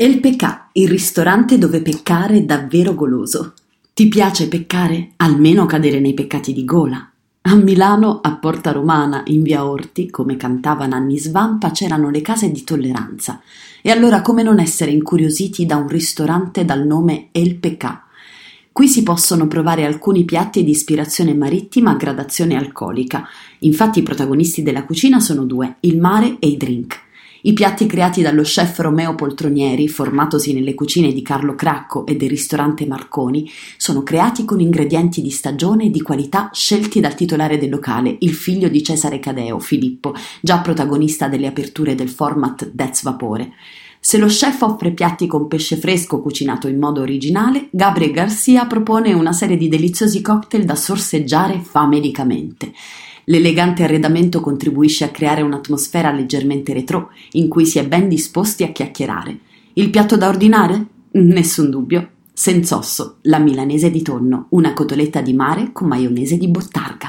El Pecà, il ristorante dove peccare è davvero goloso. Ti piace peccare? Almeno cadere nei peccati di gola. A Milano, a Porta Romana, in via Orti, come cantava Nanni Svampa, c'erano le case di tolleranza. E allora come non essere incuriositi da un ristorante dal nome El Pecà? Qui si possono provare alcuni piatti di ispirazione marittima a gradazione alcolica. Infatti i protagonisti della cucina sono due, il mare e i drink. I piatti creati dallo chef Romeo Poltronieri, formatosi nelle cucine di Carlo Cracco e del ristorante Marconi, sono creati con ingredienti di stagione e di qualità scelti dal titolare del locale, il figlio di Cesare Cadeo, Filippo, già protagonista delle aperture del format That's Vapore. Se lo chef offre piatti con pesce fresco cucinato in modo originale, Gabriel Garcia propone una serie di deliziosi cocktail da sorseggiare famedicamente. L'elegante arredamento contribuisce a creare un'atmosfera leggermente retro, in cui si è ben disposti a chiacchierare. Il piatto da ordinare? Nessun dubbio. Senz'osso, la milanese di tonno, una cotoletta di mare con maionese di bottarga.